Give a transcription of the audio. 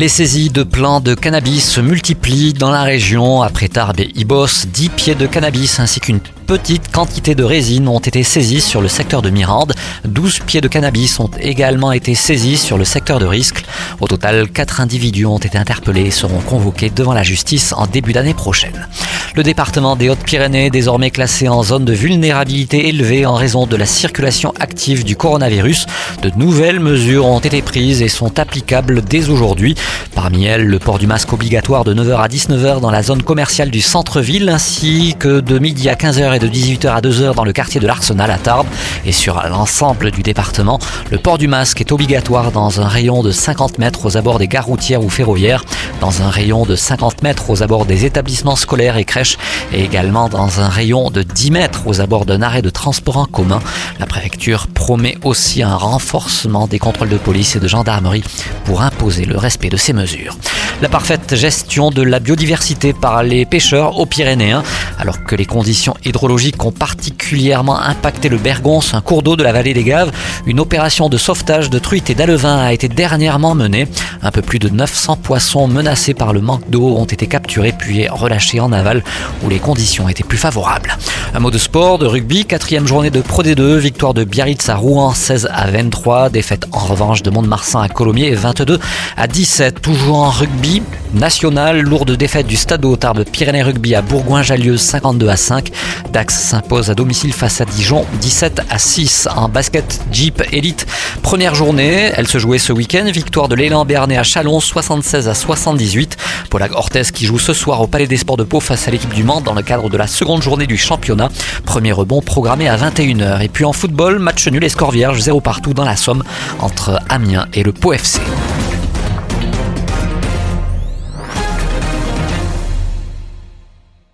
Les saisies de plants de cannabis se multiplient dans la région. Après Tarbes et Ibos, 10 pieds de cannabis ainsi qu'une petite quantité de résine ont été saisis sur le secteur de Mirande. 12 pieds de cannabis ont également été saisis sur le secteur de Risque. Au total, 4 individus ont été interpellés et seront convoqués devant la justice en début d'année prochaine. Le département des Hautes-Pyrénées, désormais classé en zone de vulnérabilité élevée en raison de la circulation active du coronavirus, de nouvelles mesures ont été prises et sont applicables dès aujourd'hui. Parmi elles, le port du masque obligatoire de 9h à 19h dans la zone commerciale du centre-ville, ainsi que de midi à 15h et de 18h à 2h dans le quartier de l'Arsenal à Tarbes. Et sur l'ensemble du département, le port du masque est obligatoire dans un rayon de 50 mètres aux abords des gares routières ou ferroviaires, dans un rayon de 50 mètres aux abords des établissements scolaires et crèches, et également dans un rayon de 10 mètres aux abords d'un arrêt de transport en commun. La préfecture promet aussi un renforcement des contrôles de police et de gendarmerie pour imposer le respect de ces mesures. La parfaite gestion de la biodiversité par les pêcheurs aux Pyrénéens, alors que les conditions hydrologiques ont particulièrement impacté le Bergonce, un cours d'eau de la vallée des Gaves, une opération de sauvetage de truites et d'alevins a été dernièrement menée. Un peu plus de 900 poissons menacés par le manque d'eau ont été capturés puis relâchés en aval où les conditions étaient plus favorables. Un mot de sport, de rugby, quatrième journée de Pro D2, victoire de Biarritz à Rouen 16 à 23, défaite en revanche de Mont-de-Marsan à Colomiers 22 à 17. Toujours en rugby national, lourde défaite du Stade de Tarbes Pyrénées Rugby à Bourgoin-Jallieu 52 à 5. Dax s'impose à domicile face à Dijon 17 à 6. En basket Jeep Elite, première journée, elle se jouait ce week-end, victoire de l'élan Bernet à Chalon 76 à 78. Paula Ortez qui joue ce soir au Palais des Sports de Pau face à l'équipe du Mans dans le cadre de la seconde journée du championnat. Premier rebond programmé à 21h. Et puis en football, match nul et score vierge 0 partout dans la Somme entre Amiens et le Pau FC.